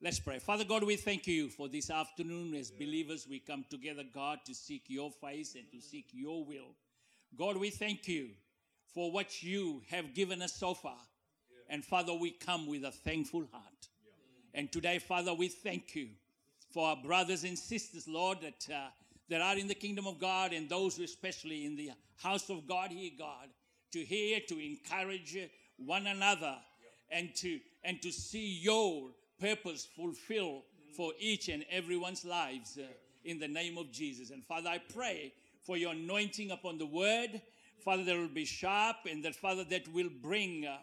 Let's pray. Father God, we thank you for this afternoon. As believers, we come together, God, to seek your face and to seek your will. God, we thank you for what you have given us so far. And Father, we come with a thankful heart. And today, Father, we thank you for our brothers and sisters, Lord, that, uh, that are in the kingdom of God and those who especially in the house of God here, God, to hear, to encourage one another and to and to see your purpose fulfilled for each and everyone's lives uh, in the name of Jesus. And Father, I pray for your anointing upon the word, Father, that will be sharp and that, Father, that will bring, uh,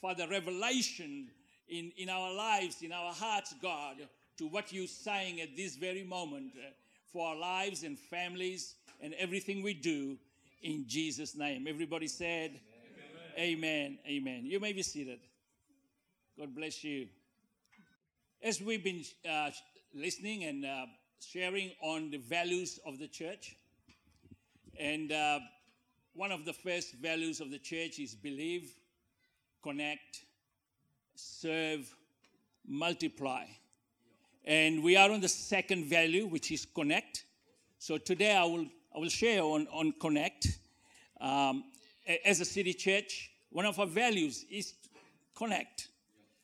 Father, revelation in, in our lives, in our hearts, God, to what you're saying at this very moment uh, for our lives and families and everything we do in Jesus' name. Everybody said, Amen. Amen. Amen. You may be seated. God bless you. As we've been uh, listening and uh, sharing on the values of the church, and uh, one of the first values of the church is believe, connect, serve, multiply. And we are on the second value, which is connect. So today I will, I will share on, on connect. Um, as a city church, one of our values is connect.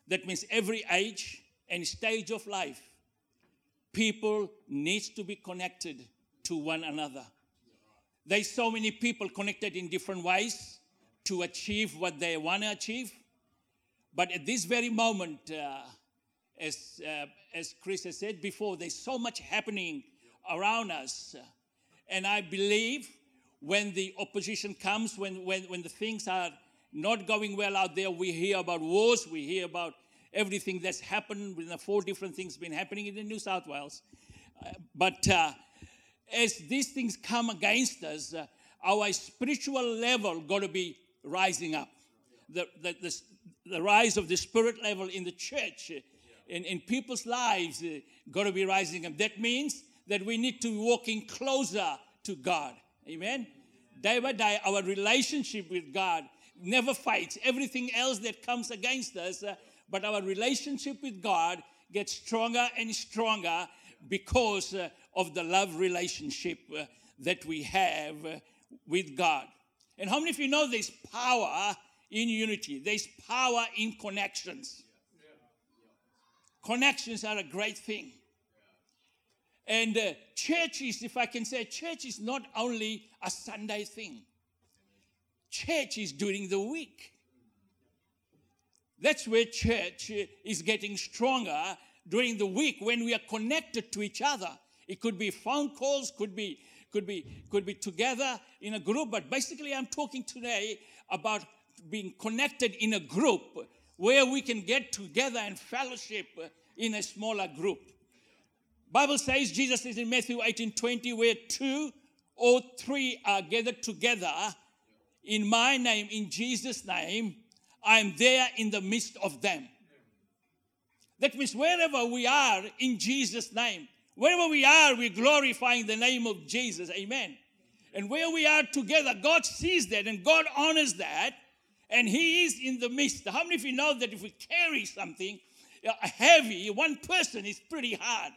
That means every age and stage of life, people needs to be connected to one another. There's so many people connected in different ways to achieve what they want to achieve. But at this very moment, uh, as, uh, as Chris has said before, there's so much happening around us. And I believe when the opposition comes, when, when, when the things are not going well out there, we hear about wars, we hear about everything that's happened. With the four different things been happening in the New South Wales. Uh, but uh, as these things come against us, uh, our spiritual level got to be rising up. The, the, the, the, rise of the spirit level in the church, uh, in, in people's lives, uh, got to be rising up. That means that we need to be walking closer to God. Amen. Day by day, our relationship with God never fights. Everything else that comes against us uh, but our relationship with God gets stronger and stronger because uh, of the love relationship uh, that we have uh, with God. And how many of you know there's power in unity? There's power in connections. Connections are a great thing. And uh, church is, if I can say, church is not only a Sunday thing. Church is during the week. That's where church is getting stronger during the week when we are connected to each other. It could be phone calls, could be could be could be together in a group, but basically I'm talking today about being connected in a group where we can get together and fellowship in a smaller group. Bible says Jesus is in Matthew 18 20, where two or three are gathered together in my name, in Jesus' name, I'm there in the midst of them. That means wherever we are in Jesus' name, wherever we are, we're glorifying the name of Jesus. Amen. And where we are together, God sees that and God honors that, and He is in the midst. How many of you know that if we carry something uh, heavy, one person is pretty hard?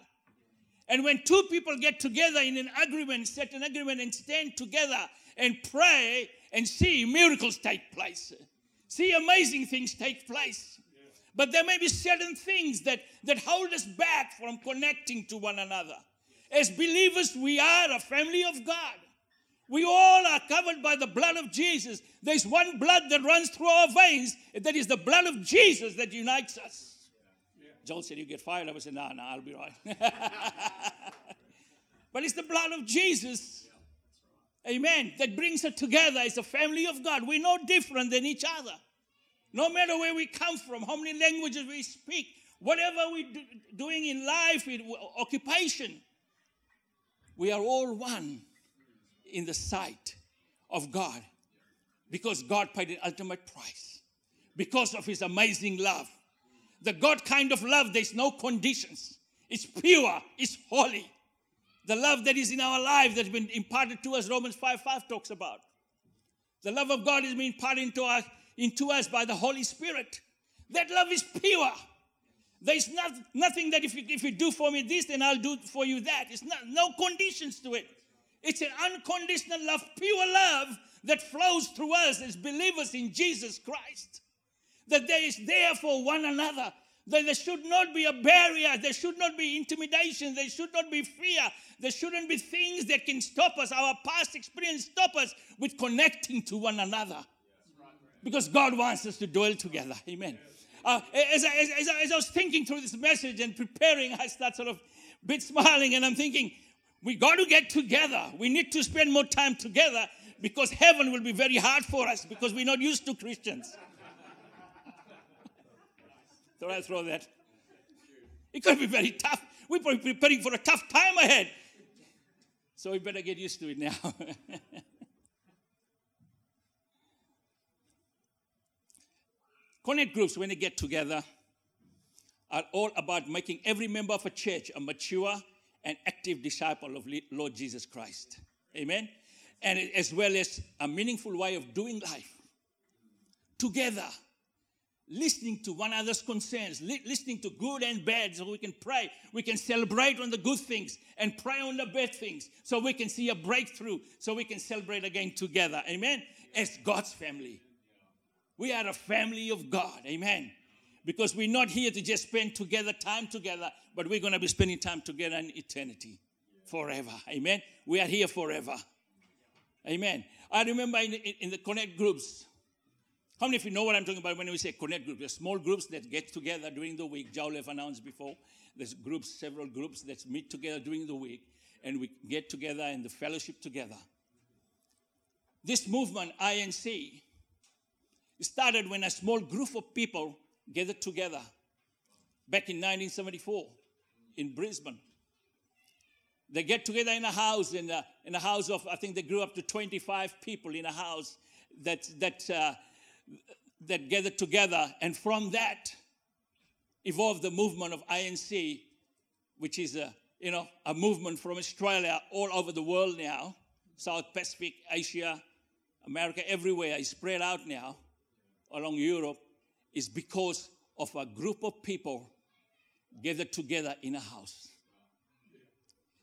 And when two people get together in an agreement, set an agreement, and stand together and pray and see miracles take place see amazing things take place. But there may be certain things that, that hold us back from connecting to one another. As believers, we are a family of God. We all are covered by the blood of Jesus. There's one blood that runs through our veins, that is the blood of Jesus that unites us. Joel said, You get fired. I said, No, no, I'll be right. but it's the blood of Jesus. Amen. That brings us together as a family of God. We're no different than each other. No matter where we come from, how many languages we speak, whatever we're do, doing in life, in occupation, we are all one in the sight of God because God paid the ultimate price because of his amazing love. The God kind of love, there's no conditions. It's pure, it's holy. The love that is in our life that's been imparted to us, Romans 5 5 talks about. The love of God is being imparted into us into us by the Holy Spirit. That love is pure. There's not, nothing that if you, if you do for me this, then I'll do for you that. It's not, no conditions to it. It's an unconditional love, pure love that flows through us as believers in Jesus Christ. That there is there for one another. That there should not be a barrier. There should not be intimidation. There should not be fear. There shouldn't be things that can stop us. Our past experience stop us with connecting to one another. Because God wants us to dwell together. Amen. Uh, as, I, as, I, as I was thinking through this message and preparing, I start sort of bit smiling and I'm thinking, we got to get together. We need to spend more time together because heaven will be very hard for us because we're not used to Christians. Thought I throw that. It could be very tough. We're preparing for a tough time ahead. So we better get used to it now. Connect groups, when they get together, are all about making every member of a church a mature and active disciple of Lord Jesus Christ. Amen? And as well as a meaningful way of doing life together, listening to one another's concerns, li- listening to good and bad, so we can pray. We can celebrate on the good things and pray on the bad things, so we can see a breakthrough, so we can celebrate again together. Amen? As God's family. We are a family of God. Amen. Because we're not here to just spend together time together, but we're going to be spending time together in eternity forever. Amen. We are here forever. Amen. I remember in, in, in the connect groups. How many of you know what I'm talking about when we say connect groups? There's small groups that get together during the week. Jowlef announced before. There's groups, several groups that meet together during the week, and we get together and the fellowship together. This movement, INC, started when a small group of people gathered together back in 1974 in Brisbane. They get together in a house, in a, in a house of, I think they grew up to 25 people in a house that, that, uh, that gathered together. And from that evolved the movement of INC, which is a, you know, a movement from Australia all over the world now, South Pacific, Asia, America, everywhere is spread out now along Europe is because of a group of people gathered together in a house.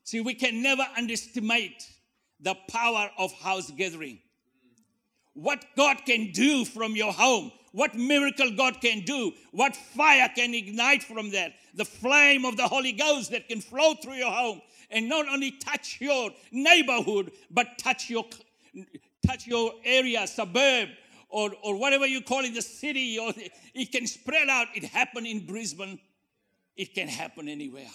See, we can never underestimate the power of house gathering. What God can do from your home, what miracle God can do, what fire can ignite from that, the flame of the Holy Ghost that can flow through your home and not only touch your neighborhood, but touch your touch your area, suburb, or, or whatever you call it, the city, or the, it can spread out. It happened in Brisbane. It can happen anywhere.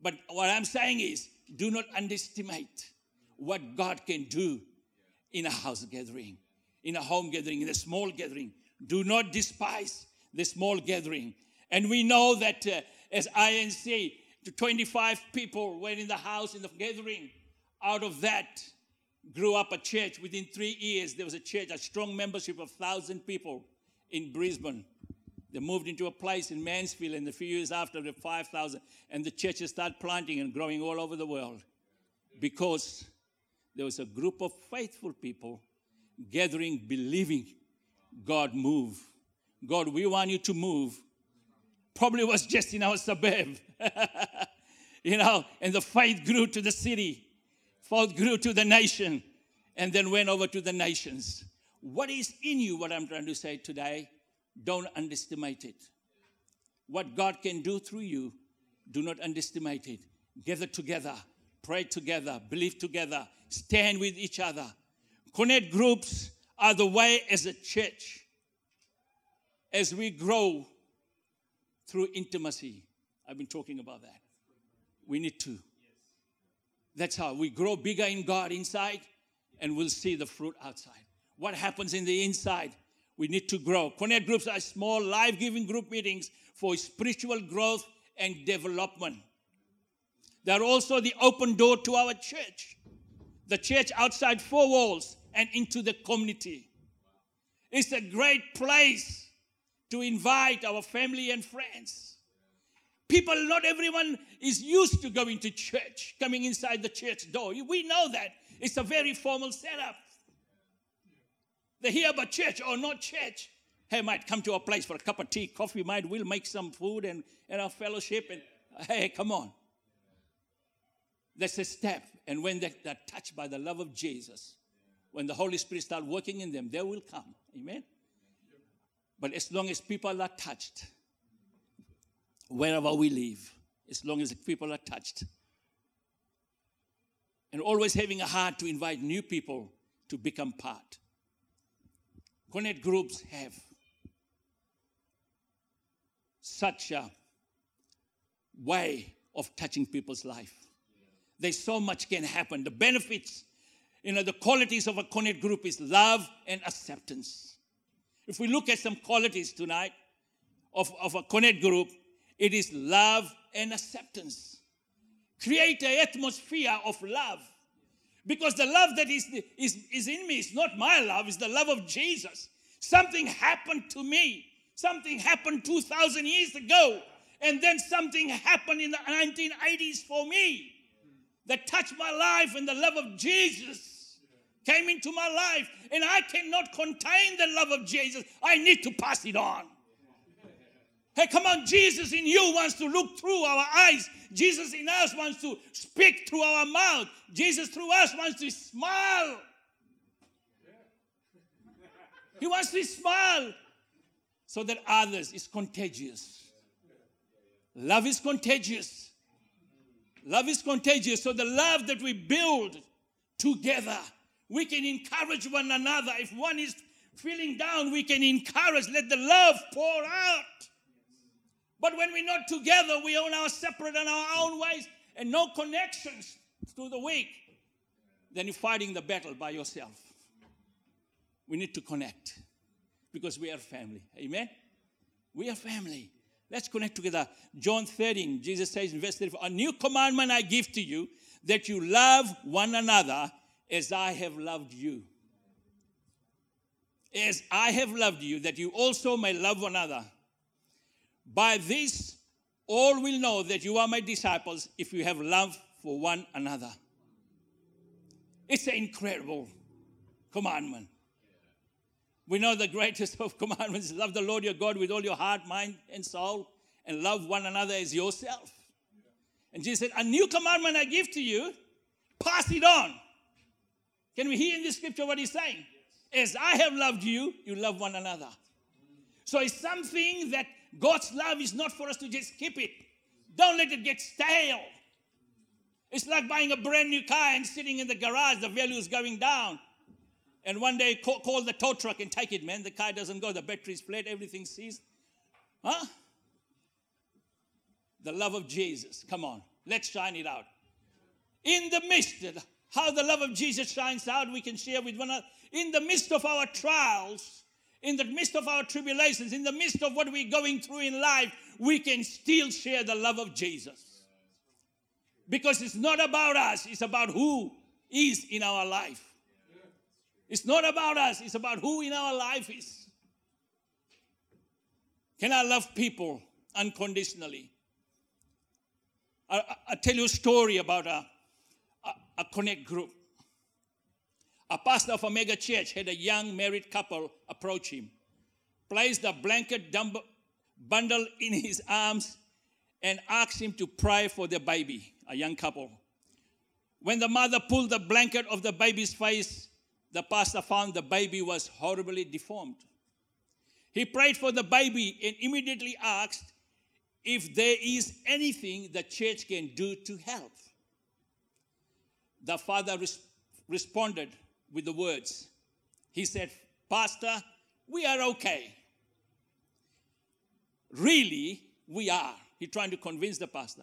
But what I'm saying is, do not underestimate what God can do in a house gathering, in a home gathering, in a small gathering. Do not despise the small gathering. And we know that uh, as INC, 25 people were in the house in the gathering. Out of that, grew up a church. Within three years, there was a church, a strong membership of 1,000 people in Brisbane. They moved into a place in Mansfield, and a few years after, the 5,000. And the churches started planting and growing all over the world because there was a group of faithful people gathering, believing God move. God, we want you to move. Probably was just in our suburb. you know, and the faith grew to the city Faith grew to the nation and then went over to the nations. What is in you, what I'm trying to say today, don't underestimate it. What God can do through you, do not underestimate it. Gather together, pray together, believe together, stand with each other. Connect groups are the way as a church, as we grow through intimacy. I've been talking about that. We need to. That's how we grow bigger in God inside and we'll see the fruit outside. What happens in the inside? We need to grow. Connect groups are small, life giving group meetings for spiritual growth and development. They're also the open door to our church, the church outside four walls and into the community. It's a great place to invite our family and friends People, not everyone is used to going to church, coming inside the church door. We know that. It's a very formal setup. They hear about church or not church. Hey, might come to our place for a cup of tea, coffee, might we'll make some food and, and our fellowship. And hey, come on. That's a step. And when they, they're touched by the love of Jesus, when the Holy Spirit starts working in them, they will come. Amen. But as long as people are touched, wherever we live, as long as people are touched, and always having a heart to invite new people to become part. Connect groups have such a way of touching people's life. There's so much can happen. The benefits, you know, the qualities of a connect group is love and acceptance. If we look at some qualities tonight of, of a connect group, it is love and acceptance. Create an atmosphere of love. Because the love that is, is, is in me is not my love, it's the love of Jesus. Something happened to me. Something happened 2,000 years ago. And then something happened in the 1980s for me that touched my life, and the love of Jesus came into my life. And I cannot contain the love of Jesus, I need to pass it on. Hey, come on, Jesus in you wants to look through our eyes. Jesus in us wants to speak through our mouth. Jesus through us wants to smile. He wants to smile so that others is contagious. Love is contagious. Love is contagious. So the love that we build together, we can encourage one another. If one is feeling down, we can encourage. Let the love pour out. But when we're not together, we own our separate and our own ways and no connections through the week, then you're fighting the battle by yourself. We need to connect because we are family. Amen? We are family. Let's connect together. John 13, Jesus says in verse 34, A new commandment I give to you, that you love one another as I have loved you. As I have loved you, that you also may love one another. By this, all will know that you are my disciples if you have love for one another. It's an incredible commandment. We know the greatest of commandments is love the Lord your God with all your heart, mind, and soul, and love one another as yourself. And Jesus said, A new commandment I give to you, pass it on. Can we hear in the scripture what he's saying? As I have loved you, you love one another. So it's something that God's love is not for us to just keep it. Don't let it get stale. It's like buying a brand new car and sitting in the garage, the value is going down. And one day call, call the tow truck and take it, man. The car doesn't go, the battery's flat, everything seized. Huh? The love of Jesus. Come on, let's shine it out. In the midst, of how the love of Jesus shines out, we can share with one another. In the midst of our trials, in the midst of our tribulations, in the midst of what we're going through in life, we can still share the love of Jesus. Because it's not about us, it's about who is in our life. It's not about us, it's about who in our life is. Can I love people unconditionally? I, will tell you a story about a, a, a connect group a pastor of a mega church had a young married couple approach him, placed a blanket bundle in his arms, and asked him to pray for their baby, a young couple. When the mother pulled the blanket off the baby's face, the pastor found the baby was horribly deformed. He prayed for the baby and immediately asked if there is anything the church can do to help. The father res- responded with the words. He said, Pastor, we are okay. Really, we are. He's trying to convince the pastor.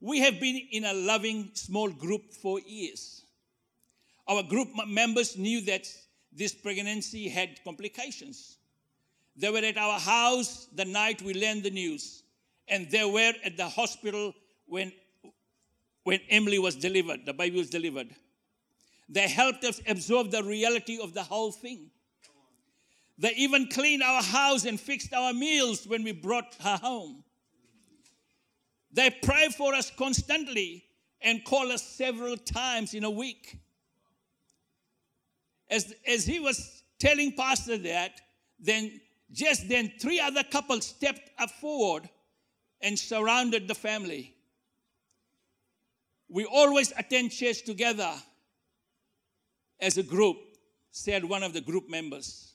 We have been in a loving small group for years. Our group members knew that this pregnancy had complications. They were at our house the night we learned the news, and they were at the hospital when, when Emily was delivered, the baby was delivered. They helped us absorb the reality of the whole thing. They even cleaned our house and fixed our meals when we brought her home. They pray for us constantly and call us several times in a week. As, as he was telling Pastor that, then Just then, three other couples stepped up forward and surrounded the family. We always attend church together as a group, said one of the group members.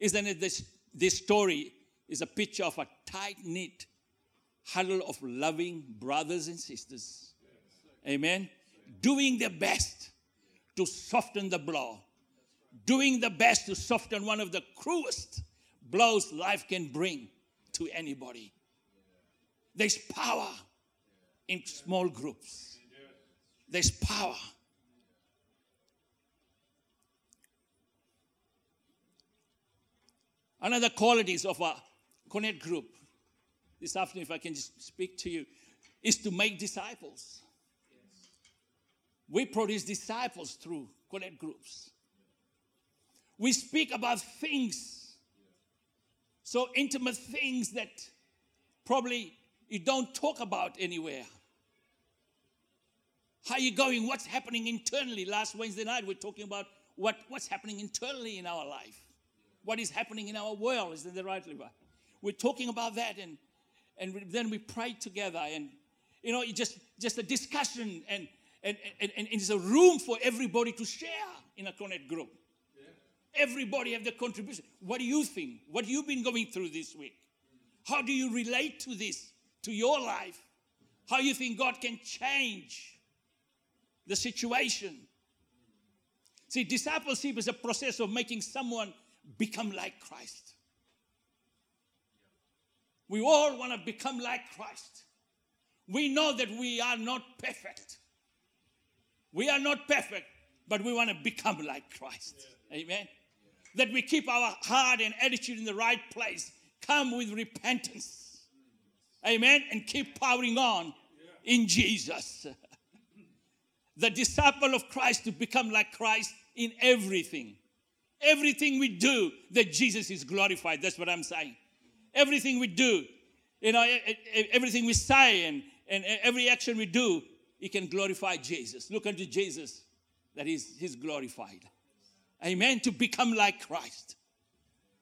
Isn't it this, this story is a picture of a tight knit huddle of loving brothers and sisters. Amen. Doing their best to soften the blow. Doing the best to soften one of the cruelest blows life can bring to anybody. There's power in small groups. There's power. Another qualities of a connect group this afternoon, if I can just speak to you, is to make disciples. We produce disciples through connect groups. We speak about things, so intimate things that probably you don't talk about anywhere. How are you going? What's happening internally? Last Wednesday night, we're talking about what, what's happening internally in our life. What is happening in our world? Is that the right way? We're talking about that, and, and then we pray together, and you know, just, just a discussion, and, and, and, and it's a room for everybody to share in a connect group. Everybody have the contribution. What do you think? What you've you been going through this week? How do you relate to this? to your life, how you think God can change the situation. See, discipleship is a process of making someone become like Christ. We all want to become like Christ. We know that we are not perfect. We are not perfect, but we want to become like Christ. Yeah. Amen. Yeah. That we keep our heart and attitude in the right place. Come with repentance Amen. And keep powering on in Jesus. the disciple of Christ to become like Christ in everything. Everything we do, that Jesus is glorified. That's what I'm saying. Everything we do, you know, everything we say and, and every action we do, it can glorify Jesus. Look unto Jesus, that is, he's glorified. Amen. To become like Christ.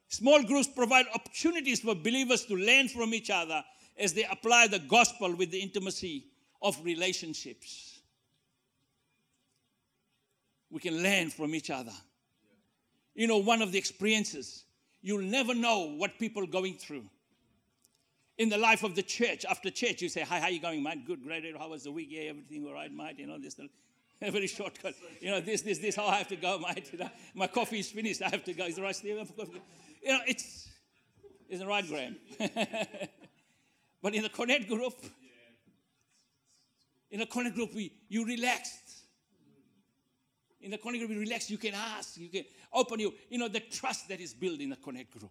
Small groups provide opportunities for believers to learn from each other as they apply the gospel with the intimacy of relationships. We can learn from each other. You know, one of the experiences, you'll never know what people are going through. In the life of the church, after church, you say, Hi, how you going, mate? Good, great. How was the week? Yeah, everything all right, mate? You know, this, very shortcut. You know, this, this, this, how I have to go, mate. You know, my coffee is finished. I have to go. Is the right, Steve? You know, it's, isn't right, Graham? But in the connect group, in a connect group, we, you relaxed. In the connect group, you relax. You can ask. You can open you. You know the trust that is built in the connect group.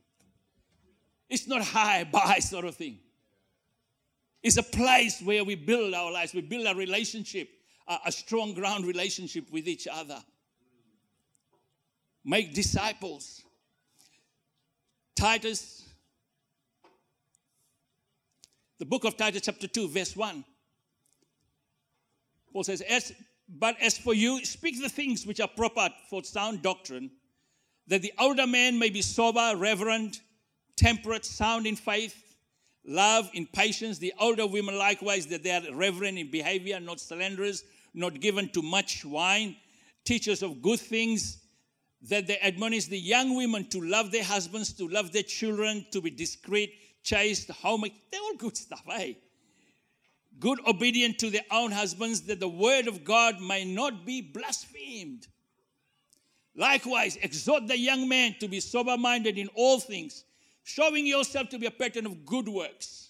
It's not high by sort of thing. It's a place where we build our lives. We build a relationship, a, a strong ground relationship with each other. Make disciples. Titus the book of Titus, chapter 2, verse 1. Paul says, as, But as for you, speak the things which are proper for sound doctrine, that the older man may be sober, reverent, temperate, sound in faith, love, in patience. The older women likewise, that they are reverent in behavior, not slanderers, not given to much wine, teachers of good things, that they admonish the young women to love their husbands, to love their children, to be discreet, chaste, home. They're all good stuff, eh? Good, obedient to their own husbands, that the word of God may not be blasphemed. Likewise, exhort the young man to be sober minded in all things, showing yourself to be a pattern of good works.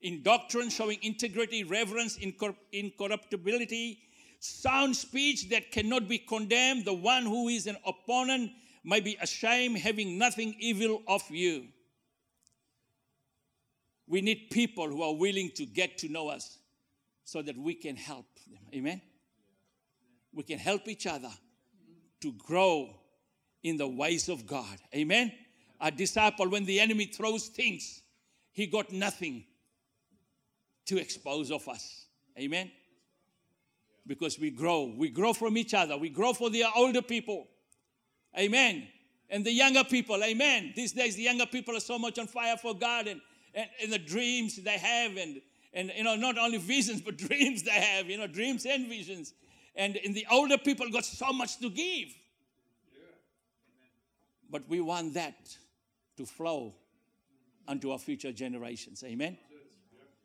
In doctrine, showing integrity, reverence, incorruptibility, sound speech that cannot be condemned. The one who is an opponent may be ashamed, having nothing evil of you. We need people who are willing to get to know us so that we can help them. Amen? We can help each other to grow in the ways of God. Amen? A disciple, when the enemy throws things, he got nothing to expose of us. Amen? Because we grow. We grow from each other. We grow for the older people. Amen. And the younger people, amen. These days, the younger people are so much on fire for God and, and, and the dreams they have, and, and, you know, not only visions, but dreams they have, you know, dreams and visions. And, and the older people got so much to give. But we want that to flow unto our future generations. Amen.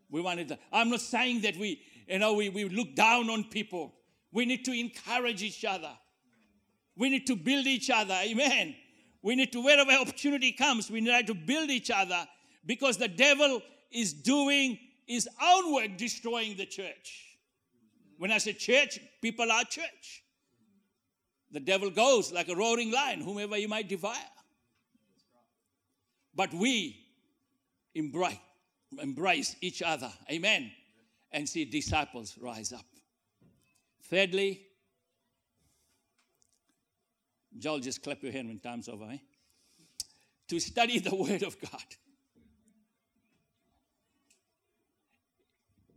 We want it. I'm not saying that we, you know, we, we look down on people. We need to encourage each other. We need to build each other. Amen. We need to, wherever opportunity comes, we need to build each other because the devil is doing his own work destroying the church. When I say church, people are church. The devil goes like a roaring lion, whomever he might devour. But we embrace, embrace each other. Amen. And see disciples rise up. Thirdly, Joel, just clap your hand when time's over. Eh? To study the Word of God.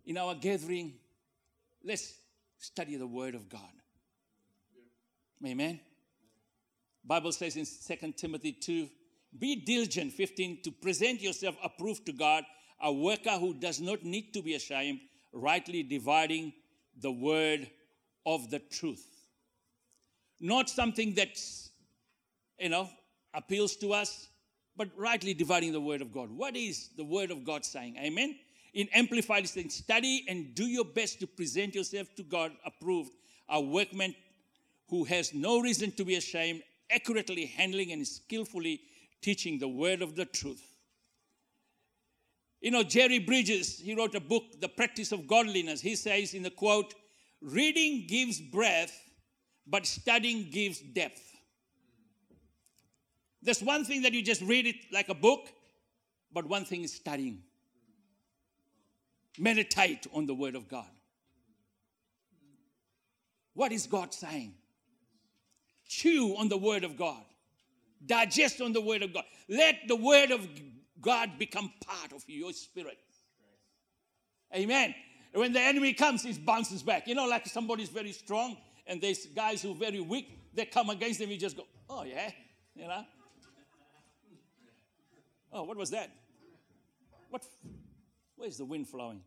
In our gathering, let's study the Word of God. Amen. Bible says in 2 Timothy 2, be diligent, 15, to present yourself approved to God, a worker who does not need to be ashamed, rightly dividing the word of the truth. Not something that, you know, appeals to us, but rightly dividing the word of God. What is the word of God saying? Amen. In Amplified, it says, study and do your best to present yourself to God approved, a workman who has no reason to be ashamed, accurately handling and skillfully teaching the word of the truth. You know, Jerry Bridges, he wrote a book, The Practice of Godliness. He says in the quote, reading gives breath, but studying gives depth. There's one thing that you just read it like a book, but one thing is studying. Meditate on the Word of God. What is God saying? Chew on the Word of God. Digest on the Word of God. Let the Word of God become part of your spirit. Amen. When the enemy comes, he bounces back. You know, like somebody's very strong and there's guys who are very weak, they come against him, you just go, oh yeah, you know. Oh, what was that? What? Where's the wind flowing?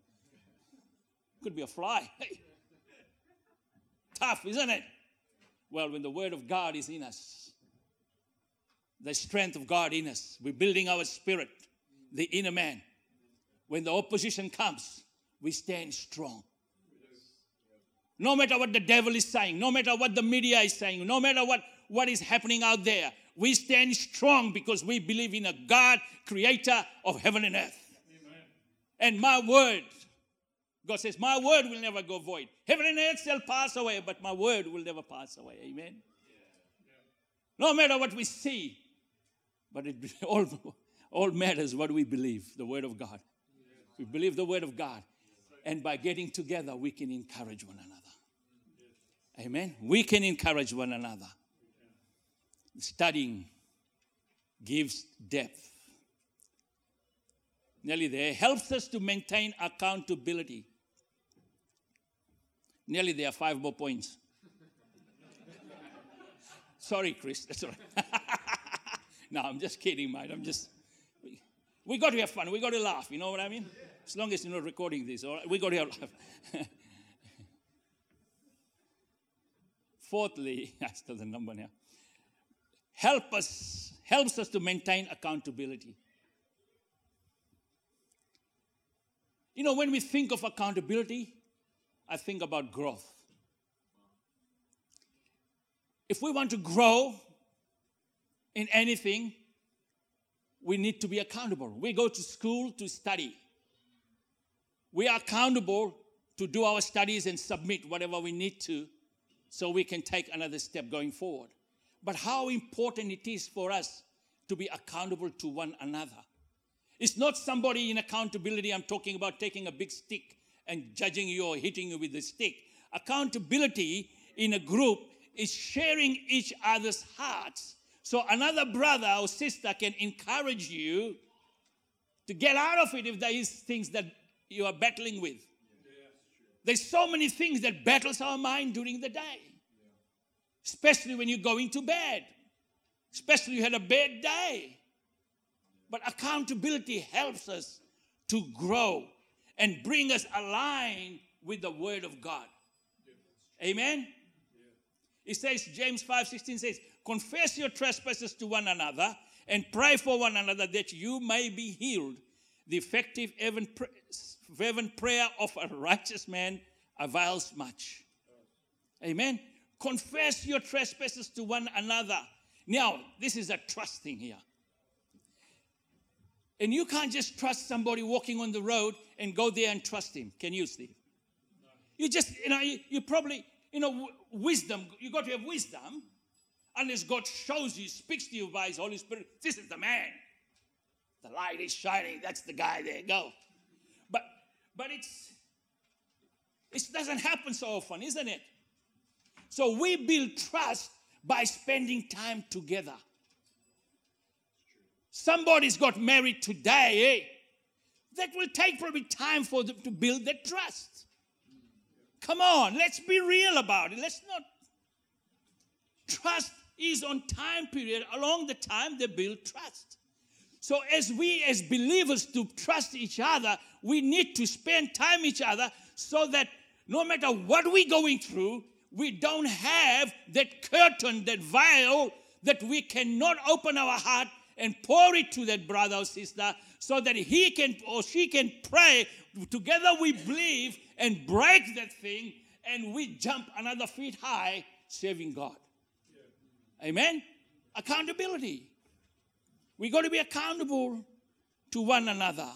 Could be a fly. Hey. Tough, isn't it? Well, when the word of God is in us, the strength of God in us, we're building our spirit, the inner man. When the opposition comes, we stand strong. No matter what the devil is saying, no matter what the media is saying, no matter what, what is happening out there, we stand strong because we believe in a God, creator of heaven and earth. Amen. And my word, God says, My word will never go void. Heaven and earth shall pass away, but my word will never pass away. Amen. No matter what we see, but it all, all matters what we believe the word of God. We believe the word of God. And by getting together, we can encourage one another. Amen. We can encourage one another. Studying gives depth. Nearly there. Helps us to maintain accountability. Nearly there. Five more points. Sorry, Chris. That's all right. no, I'm just kidding, mate. I'm just. We, we got to have fun. We got to laugh. You know what I mean? As long as you're not recording this, all right? We got to have laugh. Fourthly, I still the number now. Help us, helps us to maintain accountability. You know, when we think of accountability, I think about growth. If we want to grow in anything, we need to be accountable. We go to school to study. We are accountable to do our studies and submit whatever we need to so we can take another step going forward. But how important it is for us to be accountable to one another. It's not somebody in accountability, I'm talking about taking a big stick and judging you or hitting you with the stick. Accountability in a group is sharing each other's hearts. So another brother or sister can encourage you to get out of it if there is things that you are battling with. There's so many things that battles our mind during the day. Especially when you're going to bed. especially you had a bad day. But accountability helps us to grow and bring us aligned with the word of God. Amen. It says, James 5 16 says, Confess your trespasses to one another and pray for one another that you may be healed. The effective, fervent prayer of a righteous man avails much. Amen. Confess your trespasses to one another. Now, this is a trust thing here. And you can't just trust somebody walking on the road and go there and trust him. Can you, Steve? You just, you know, you, you probably, you know, wisdom, you got to have wisdom. Unless God shows you, speaks to you by His Holy Spirit, this is the man. The light is shining. That's the guy there. Go. But but it's it doesn't happen so often, isn't it? So we build trust by spending time together. Somebody's got married today, eh? That will take probably time for them to build that trust. Come on, let's be real about it. Let's not. Trust is on time period, along the time they build trust. So as we as believers to trust each other, we need to spend time each other so that no matter what we're going through, we don't have that curtain, that veil that we cannot open our heart and pour it to that brother or sister so that he can or she can pray. Together we believe and break that thing and we jump another feet high, saving God. Amen? Accountability. We got to be accountable to one another.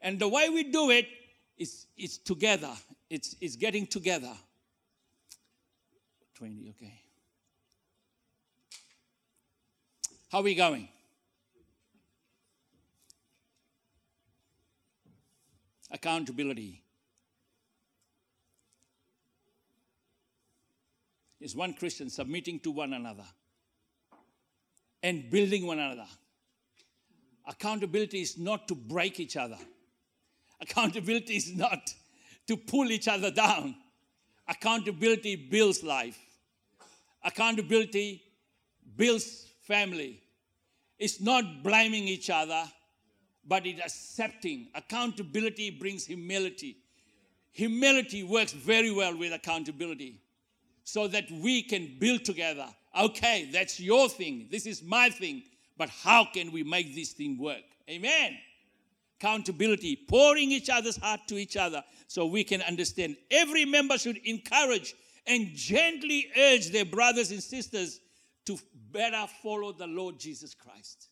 And the way we do it is is together. It's, it's getting together. 20, okay. How are we going? accountability. Is one Christian submitting to one another and building one another. Accountability is not to break each other. Accountability is not to pull each other down. Accountability builds life. Accountability builds family. It's not blaming each other, but it's accepting. Accountability brings humility. Humility works very well with accountability so that we can build together. Okay, that's your thing. This is my thing. But how can we make this thing work? Amen. Accountability, pouring each other's heart to each other so we can understand. Every member should encourage and gently urge their brothers and sisters to better follow the Lord Jesus Christ.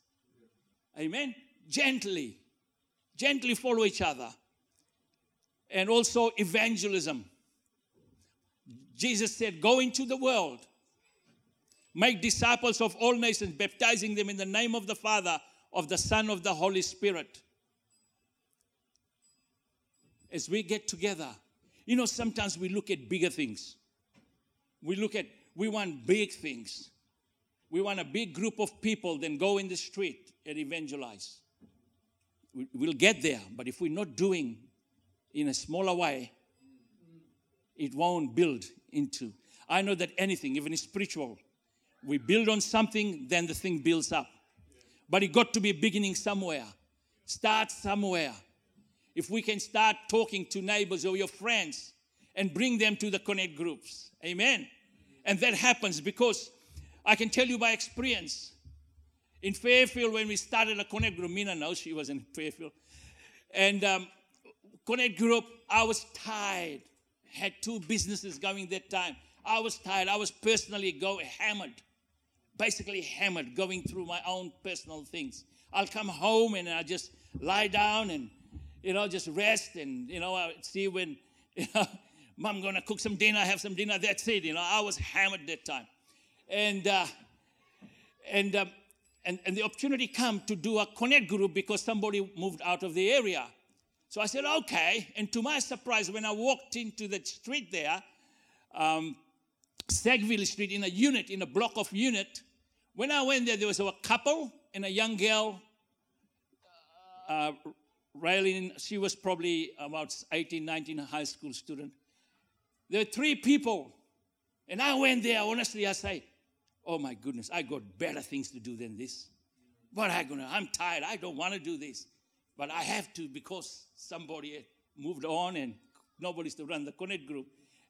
Amen gently, gently follow each other. And also evangelism. Jesus said, Go into the world, make disciples of all nations, baptizing them in the name of the Father, of the Son, of the Holy Spirit. As we get together, you know, sometimes we look at bigger things. We look at, we want big things. We want a big group of people, then go in the street and evangelize. We'll get there, but if we're not doing in a smaller way, it won't build into. I know that anything, even spiritual, we build on something, then the thing builds up. But it got to be beginning somewhere. Start somewhere. If we can start talking to neighbors or your friends and bring them to the connect groups. Amen. And that happens because I can tell you by experience, in Fairfield, when we started a Connect group, Mina knows she was in Fairfield. And um, Connect group, I was tired. Had two businesses going that time. I was tired. I was personally go hammered, basically hammered, going through my own personal things. I'll come home and I just lie down and you know just rest and you know I see when you know mom gonna cook some dinner, have some dinner. That's it. You know I was hammered that time, and uh, and um, and, and the opportunity come to do a connect group because somebody moved out of the area. So I said, okay. And to my surprise, when I walked into the street there, um, Sackville Street, in a unit, in a block of unit, when I went there, there was a couple and a young girl. Uh, Raylene, she was probably about 18, 19, a high school student. There were three people. And I went there, honestly, I say, Oh my goodness, I got better things to do than this. What am I gonna? I'm tired. I don't want to do this, but I have to because somebody moved on and nobody's to run the connect group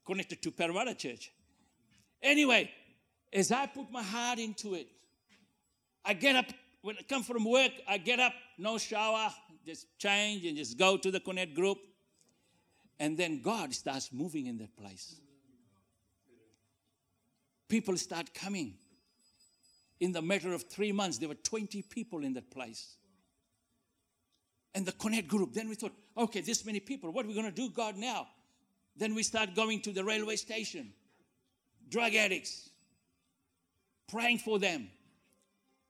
connected to Parramatta Church. Anyway, as I put my heart into it, I get up when I come from work. I get up, no shower, just change and just go to the connect group, and then God starts moving in that place. People start coming. In the matter of three months, there were 20 people in that place. And the Connect group, then we thought, okay, this many people, what are we going to do, God, now? Then we start going to the railway station, drug addicts, praying for them.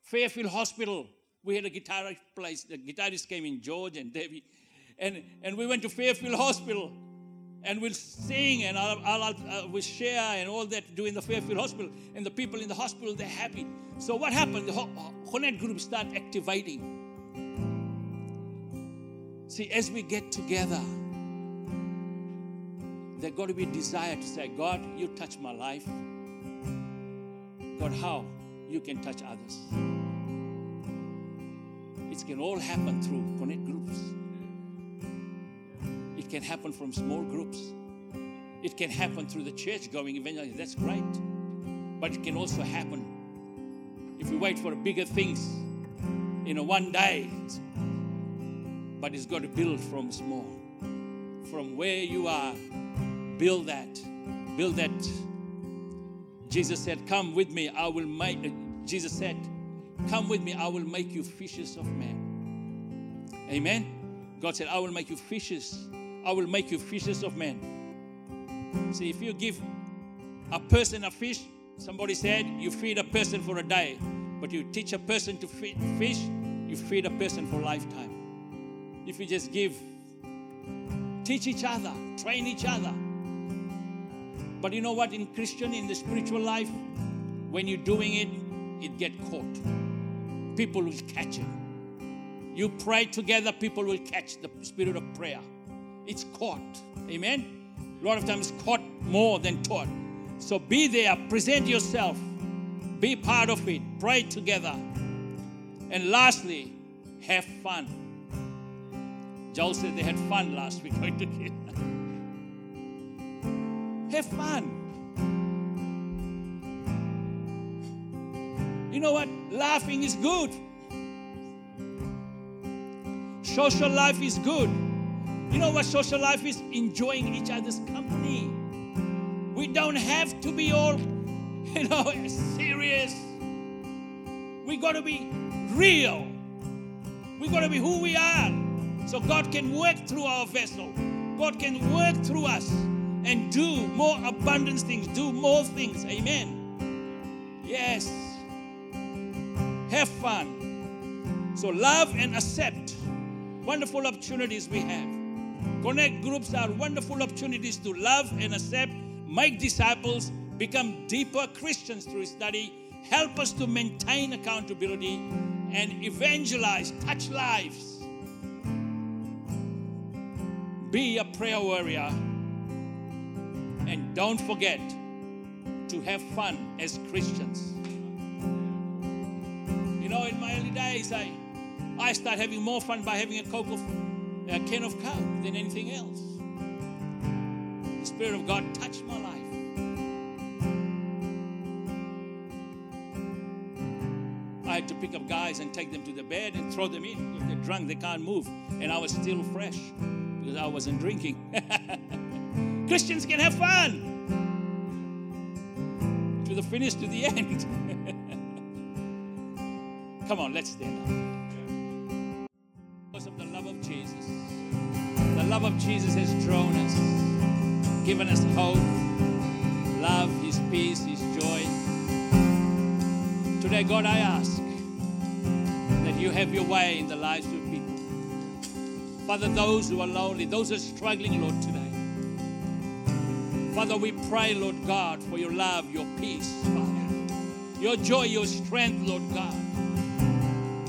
Fairfield Hospital, we had a guitar place. The guitarist came in, George and Debbie. And, and we went to Fairfield Hospital and we'll sing and I'll, I'll, I'll, uh, we'll share and all that do in the Fairfield Hospital. And the people in the hospital, they're happy. So what happened? The Connect group start activating. See, as we get together, there's got to be desire to say, God, you touch my life. God, how you can touch others. It can all happen through connect groups. It can happen from small groups. It can happen through the church going evangelism. That's great. But it can also happen if we wait for bigger things in a one day. But it's got to build from small. From where you are, build that. Build that. Jesus said, Come with me, I will make. Jesus said, Come with me, I will make you fishes of men. Amen. God said, I will make you fishes. I will make you fishes of men. See, if you give a person a fish, somebody said you feed a person for a day, but you teach a person to feed fish, you feed a person for a lifetime. If you just give, teach each other, train each other. But you know what? In Christian, in the spiritual life, when you're doing it, it get caught. People will catch it. You pray together, people will catch the spirit of prayer. It's caught. Amen. A lot of times caught more than taught. So be there, present yourself, be part of it, pray together. And lastly, have fun. Joel said they had fun last week going together. have fun. You know what? Laughing is good. Social life is good. You know what social life is? Enjoying each other's company. We don't have to be all, you know, serious. We got to be real. We got to be who we are. So God can work through our vessel. God can work through us and do more abundant things, do more things. Amen. Yes. Have fun. So love and accept wonderful opportunities we have. Connect groups are wonderful opportunities to love and accept, make disciples, become deeper Christians through study, help us to maintain accountability, and evangelize, touch lives. Be a prayer warrior. And don't forget to have fun as Christians You know, in my early days, I, I started having more fun by having a Coke of, a can of Coke than anything else. The Spirit of God touched my life. I had to pick up guys and take them to the bed and throw them in If they're drunk, they can't move. And I was still fresh because I wasn't drinking. Christians can have fun to the finish, to the end. Come on, let's stand up. Because of the love of Jesus. The love of Jesus has drawn us, given us hope, love, His peace, His joy. Today, God, I ask that you have your way in the lives of. Father, those who are lonely, those who are struggling, Lord, today. Father, we pray, Lord God, for your love, your peace, Father, your joy, your strength, Lord God.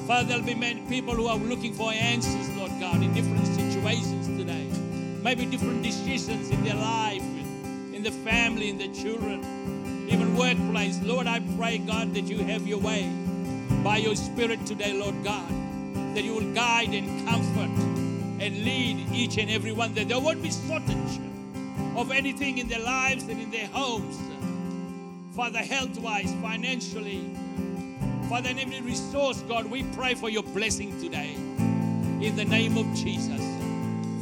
Father, there'll be many people who are looking for answers, Lord God, in different situations today. Maybe different decisions in their life, in the family, in the children, even workplace. Lord, I pray, God, that you have your way by your Spirit today, Lord God, that you will guide and comfort and lead each and every one, that there won't be shortage of anything in their lives and in their homes. Father, health wise, financially, Father, in every resource, God, we pray for your blessing today in the name of Jesus.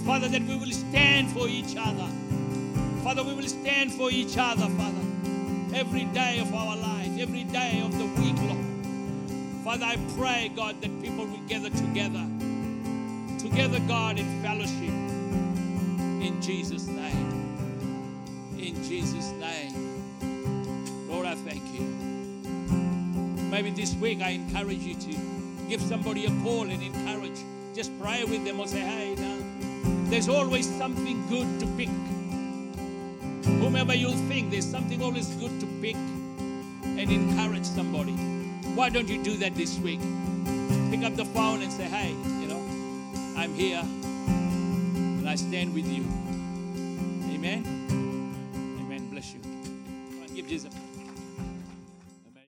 Father, that we will stand for each other. Father, we will stand for each other, Father, every day of our life, every day of the week, Lord. Father, I pray, God, that people will gather together, together, God, in fellowship. In Jesus' name. In Jesus' name. Lord, I thank you. Maybe this week I encourage you to give somebody a call and encourage. Just pray with them or say, hey, now, there's always something good to pick. Whomever you think, there's something always good to pick and encourage somebody. Why don't you do that this week? Pick up the phone and say, hey, I'm here and I stand with you.